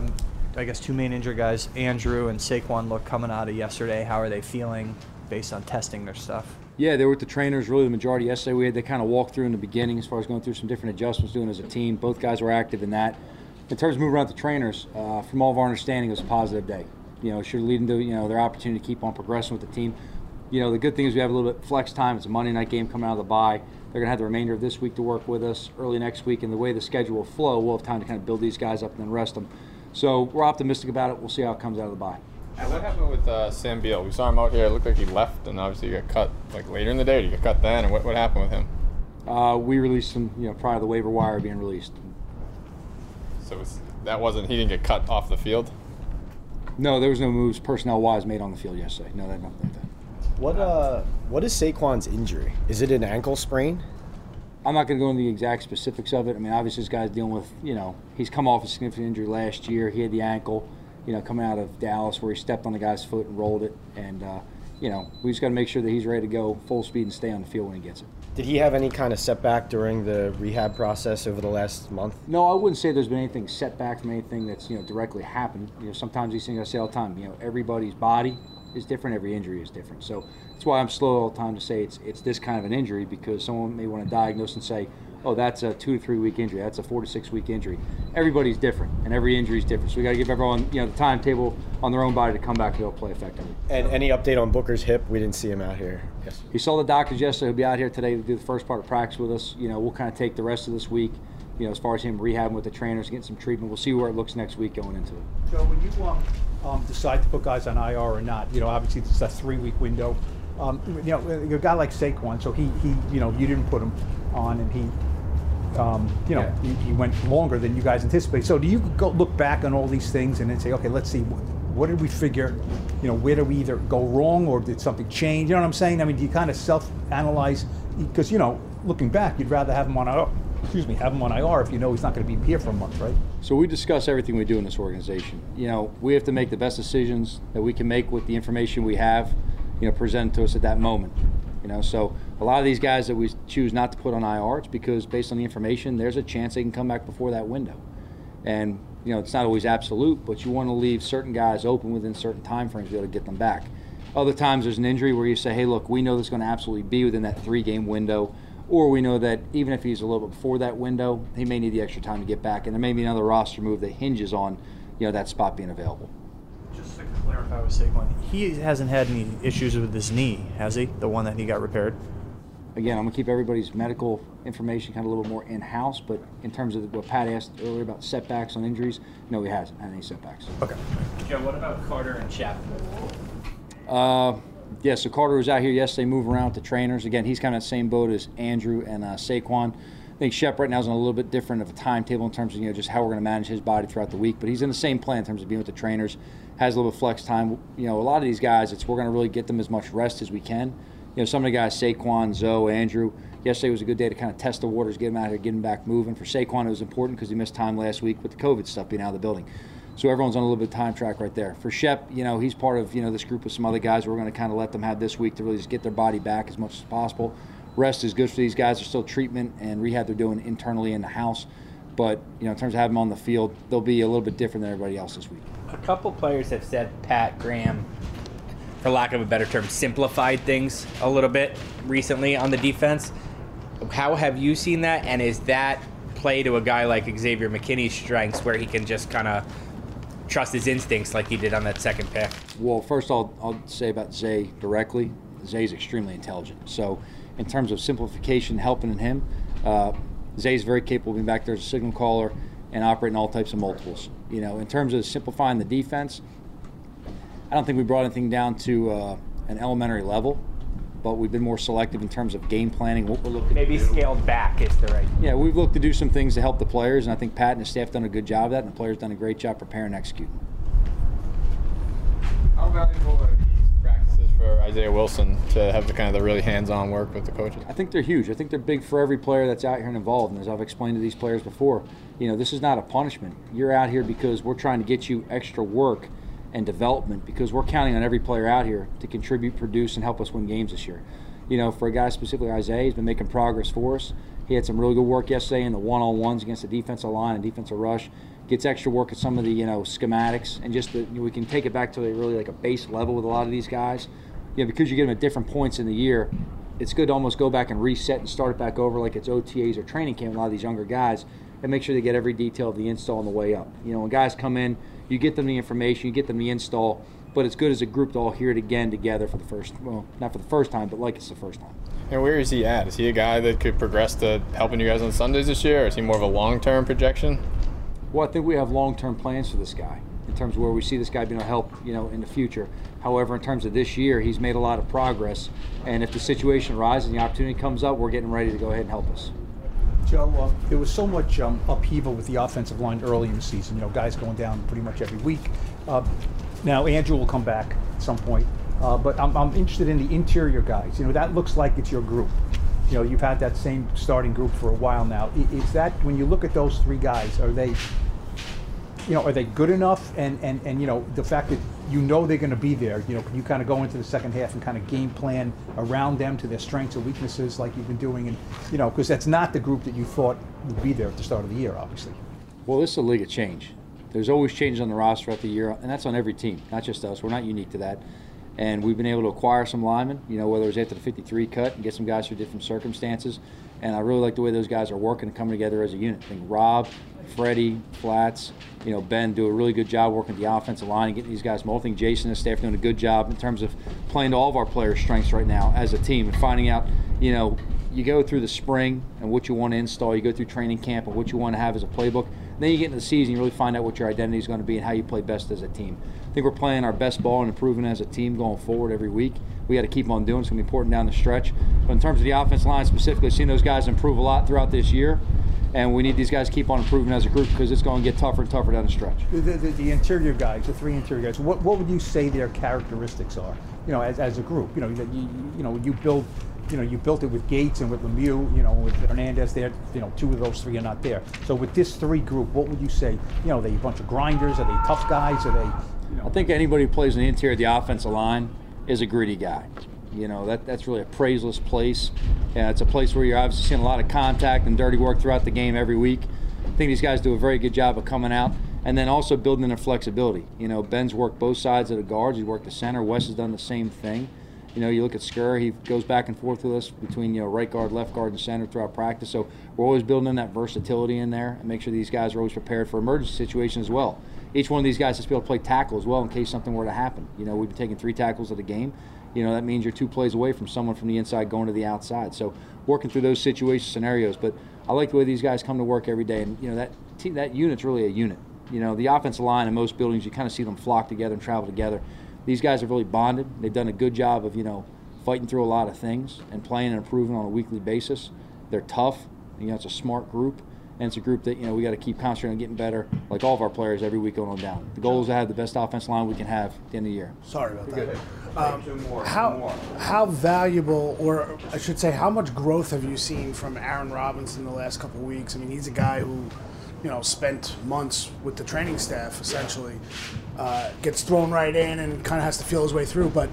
um, I guess two main injured guys, Andrew and Saquon, look coming out of yesterday. How are they feeling based on testing their stuff? Yeah, they were with the trainers really the majority yesterday. We had to kind of walk through in the beginning as far as going through some different adjustments, doing as a team. Both guys were active in that. In terms of moving around the trainers, uh, from all of our understanding, it was a positive day. You know, should lead into you know their opportunity to keep on progressing with the team. You know, the good thing is we have a little bit flex time. It's a Monday night game coming out of the bye. They're going to have the remainder of this week to work with us, early next week, and the way the schedule will flow, we'll have time to kind of build these guys up and then rest them. So we're optimistic about it. We'll see how it comes out of the bye. What happened with uh, Sam Beal? We saw him out here. It looked like he left, and obviously he got cut like later in the day. Did he get cut then? And what, what happened with him? Uh, we released him, you know, prior to the waiver wire being released. So was, that wasn't he didn't get cut off the field. No, there was no moves personnel wise made on the field yesterday. No, that nothing like that. What uh, what is Saquon's injury? Is it an ankle sprain? I'm not going to go into the exact specifics of it. I mean, obviously, this guy's dealing with, you know, he's come off a significant injury last year. He had the ankle, you know, coming out of Dallas where he stepped on the guy's foot and rolled it. And, uh, you know, we just got to make sure that he's ready to go full speed and stay on the field when he gets it. Did he have any kind of setback during the rehab process over the last month? No, I wouldn't say there's been anything setback from anything that's, you know, directly happened. You know, sometimes these things I say all the time, you know, everybody's body is different, every injury is different. So that's why I'm slow all the time to say it's it's this kind of an injury because someone may want to diagnose and say, oh, that's a two to three week injury, that's a four to six week injury. Everybody's different, and every injury is different. So we got to give everyone you know the timetable on their own body to come back to be able to play effectively. And any update on Booker's hip? We didn't see him out here. Yes. He saw the doctors yesterday. He'll be out here today to do the first part of practice with us. You know, we'll kind of take the rest of this week. You know, as far as him rehabbing with the trainers, getting some treatment, we'll see where it looks next week going into it. So when you um, um, decide to put guys on IR or not, you know, obviously it's a three-week window. Um, you know, a guy like Saquon, so he, he, you know, you didn't put him on, and he, um, you know, Yeah. he, he went longer than you guys anticipated. So do you go look back on all these things and then say, okay, let's see, what, what did we figure? You know, where did we either go wrong or did something change? You know what I'm saying? I mean, do you kind of self-analyze? Because you know, looking back, you'd rather have him on IR. Excuse me, have him on IR if you know he's not going to be here for a month, right? So we discuss everything we do in this organization. You know, we have to make the best decisions that we can make with the information we have, you know, presented to us at that moment. You know, so a lot of these guys that we choose not to put on IR, it's because based on the information, there's a chance they can come back before that window. And you know, it's not always absolute, but you want to leave certain guys open within certain time frames to be able to get them back. Other times there's an injury where you say, hey, look, we know this is going to absolutely be within that three game window. Or we know that even if he's a little bit before that window, he may need the extra time to get back, and there may be another roster move that hinges on, you know, that spot being available. Just to clarify with Saquon, he hasn't had any issues with his knee, has he? The one that he got repaired. Again, I'm gonna keep everybody's medical information kind of a little bit more in house, but in terms of what Pat asked earlier about setbacks on injuries, no, he hasn't had any setbacks. Okay. Joe, what about Carter and Shep? Uh, yeah, so Carter was out here yesterday, moving around with the trainers. Again, he's kind of the same boat as Andrew and uh, Saquon. I think Shep right now is on a little bit different of a timetable in terms of you know just how we're going to manage his body throughout the week. But he's in the same plan in terms of being with the trainers. Has a little bit of flex time. You know, a lot of these guys, it's we're going to really get them as much rest as we can. You know, some of the guys, Saquon, Zoe, Andrew. Yesterday was a good day to kind of test the waters, get him out here, get him back moving. For Saquon, it was important because he missed time last week with the COVID stuff being out of the building. So everyone's on a little bit of time track right there. For Shep, you know, he's part of you know this group of some other guys. We're going to kind of let them have this week to really just get their body back as much as possible. Rest is good for these guys. There's still treatment and rehab they're doing internally in the house, but you know, in terms of having them on the field, they'll be a little bit different than everybody else this week. A couple players have said Pat Graham, for lack of a better term, simplified things a little bit recently on the defense. How have you seen that? And is that play to a guy like Xavier McKinney's strengths where he can just kind of trust his instincts like he did on that second pick? Well, first I'll, I'll say about Zay directly. Zay's extremely intelligent. So, in terms of simplification, helping him, uh, Zay's very capable of being back there as a signal caller and operating all types of multiples. You know, in terms of simplifying the defense, I don't think we brought anything down to uh, an elementary level, but we've been more selective in terms of game planning, what we're looking Maybe to do. scaled back is the right. Yeah, we've looked to do some things to help the players, and I think Pat and his staff done a good job of that, and the players done a great job preparing and executing. How valuable are these practices for Isaiah Wilson to have the kind of the really hands-on work with the coaches? I think they're huge. I think they're big for every player that's out here and involved. And as I've explained to these players before, you know, this is not a punishment. You're out here because we're trying to get you extra work and development because we're counting on every player out here to contribute, produce, and help us win games this year. You know, for a guy specifically, Isaiah, he's been making progress for us. He had some really good work yesterday in the one-on-ones against the defensive line and defensive rush, gets extra work at some of the you know schematics, and just the, we can take it back to a really like a base level with a lot of these guys. You know, because you get them at different points in the year, it's good to almost go back and reset and start it back over like it's OTAs or training camp. A lot of these younger guys, and make sure they get every detail of the install on the way up. You know, when guys come in, you get them the information, you get them the install, but it's good as a group to all hear it again together for the first, well, not for the first time, but like it's the first time. And where is he at? Is he a guy that could progress to helping you guys on Sundays this year, or is he more of a long-term projection? Well, I think we have long-term plans for this guy in terms of where we see this guy being able to help, you know, in the future. However, in terms of this year, he's made a lot of progress, and if the situation arises and the opportunity comes up, we're getting ready to go ahead and help us. Joe, uh, there was so much um, upheaval with the offensive line early in the season. You know, guys going down pretty much every week. Uh, now Andrew will come back at some point, uh, but I'm, I'm interested in the interior guys. You know, that looks like it's your group. You know, you've had that same starting group for a while now. Is that when you look at those three guys, are they, you know, are they good enough? And and and you know, the fact that you know they're going to be there. You know, can you kind of go into the second half and kind of game plan around them to their strengths and weaknesses, like you've been doing, and you know, because that's not the group that you thought would be there at the start of the year, obviously. Well, this is a league of change. There's always changes on the roster throughout the year, and that's on every team, not just us. We're not unique to that. And we've been able to acquire some linemen, you know, whether it's after the 53 cut and get some guys through different circumstances. And I really like the way those guys are working and coming together as a unit. I think Rob, Freddie, Flats, you know, Ben do a really good job working the offensive line and getting these guys moving. I think Jason and staff doing a good job in terms of playing to all of our players' strengths right now as a team and finding out, you know, you go through the spring and what you want to install, you go through training camp and what you want to have as a playbook. Then you get into the season, you really find out what your identity is going to be and how you play best as a team. I think we're playing our best ball and improving as a team going forward every week. We got to keep on doing. It's going to be important down the stretch. But in terms of the offense line specifically, seeing those guys improve a lot throughout this year, and we need these guys to keep on improving as a group because it's going to get tougher and tougher down the stretch. The, the, the interior guys, the three interior guys, what, what would you say their characteristics are? You know, as, as a group, you know, you, you know, you build, you know, you built it with Gates and with Lemieux, you know, with Hernandez there. You know, two of those three are not there. So with this three group, what would you say? You know, are they a bunch of grinders? Are they tough guys? Are they? You know, I think anybody who plays in the interior of the offensive line is a gritty guy. You know, that, that's really a praiseless place. And it's a place where you're obviously seeing a lot of contact and dirty work throughout the game every week. I think these guys do a very good job of coming out and then also building their flexibility. You know, Ben's worked both sides of the guards, he's worked the center. Wes has done the same thing. You know, you look at Skura, he goes back and forth with us between, you know, right guard, left guard, and center throughout practice. So we're always building in that versatility in there and make sure these guys are always prepared for emergency situations as well. Each one of these guys has to be able to play tackle as well in case something were to happen. You know, we've been taking three tackles at a game. You know, that means you're two plays away from someone from the inside going to the outside. So working through those situation scenarios. But I like the way these guys come to work every day. And, you know, that, team, that unit's really a unit. You know, the offensive line in most buildings, you kind of see them flock together and travel together. These guys have really bonded. They've done a good job of, you know, fighting through a lot of things and playing and improving on a weekly basis. They're tough. You know, it's a smart group, and it's a group that you know we got to keep concentrating on getting better, like all of our players every week going on down. The goal is to have the best offensive line we can have at the end of the year. Sorry about that. Um, how how valuable, or I should say, how much growth have you seen from Aaron Robinson the last couple of weeks? I mean, he's a guy who, you know, spent months with the training staff essentially, uh, gets thrown right in and kind of has to feel his way through. But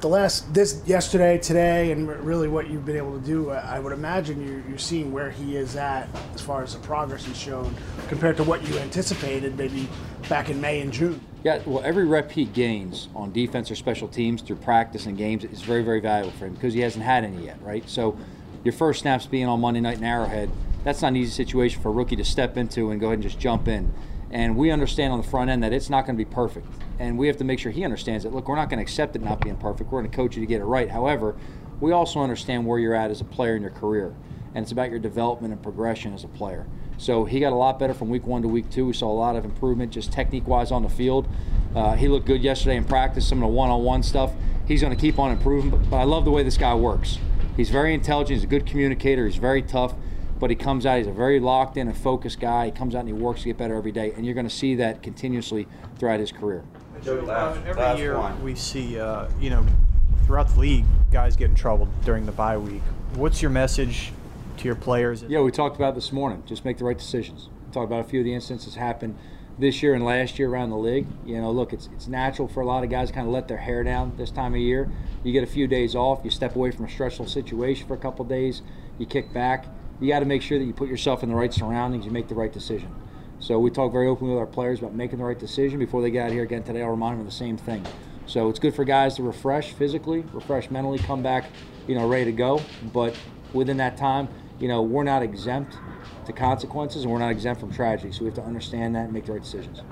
the last this yesterday, today, and really what you've been able to do, I would imagine you're, you're seeing where he is at as far as the progress he's shown compared to what you anticipated maybe back in May and June. Yeah, well, every rep he gains on defense or special teams through practice and games is very, very valuable for him because he hasn't had any yet, right? So, your first snaps being on Monday night in Arrowhead, that's not an easy situation for a rookie to step into and go ahead and just jump in. And we understand on the front end that it's not going to be perfect. And we have to make sure he understands that, look, we're not going to accept it not being perfect. We're going to coach you to get it right. However, we also understand where you're at as a player in your career. And it's about your development and progression as a player. So he got a lot better from week one to week two. We saw a lot of improvement just technique wise on the field. Uh, he looked good yesterday in practice, some of the one on one stuff. He's going to keep on improving, but, but I love the way this guy works. He's very intelligent, he's a good communicator, he's very tough, but he comes out, he's a very locked in and focused guy. He comes out and he works to get better every day, and you're going to see that continuously throughout his career. Uh, every year we see, uh, you know, throughout the league, guys get in trouble during the bye week. What's your message to your players? Yeah, we talked about this morning. Just make the right decisions. We talked about a few of the instances happened this year and last year around the league. You know, look, it's it's natural for a lot of guys to kind of let their hair down this time of year. You get a few days off, you step away from a stressful situation for a couple days, you kick back. You got to make sure that you put yourself in the right surroundings, you make the right decision. So we talk very openly with our players about making the right decision before they get out here. Again, today I'll remind them of the same thing. So it's good for guys to refresh physically, refresh mentally, come back, you know, ready to go. But within that time, you know, we're not exempt to consequences and we're not exempt from tragedy. So we have to understand that and make the right decisions.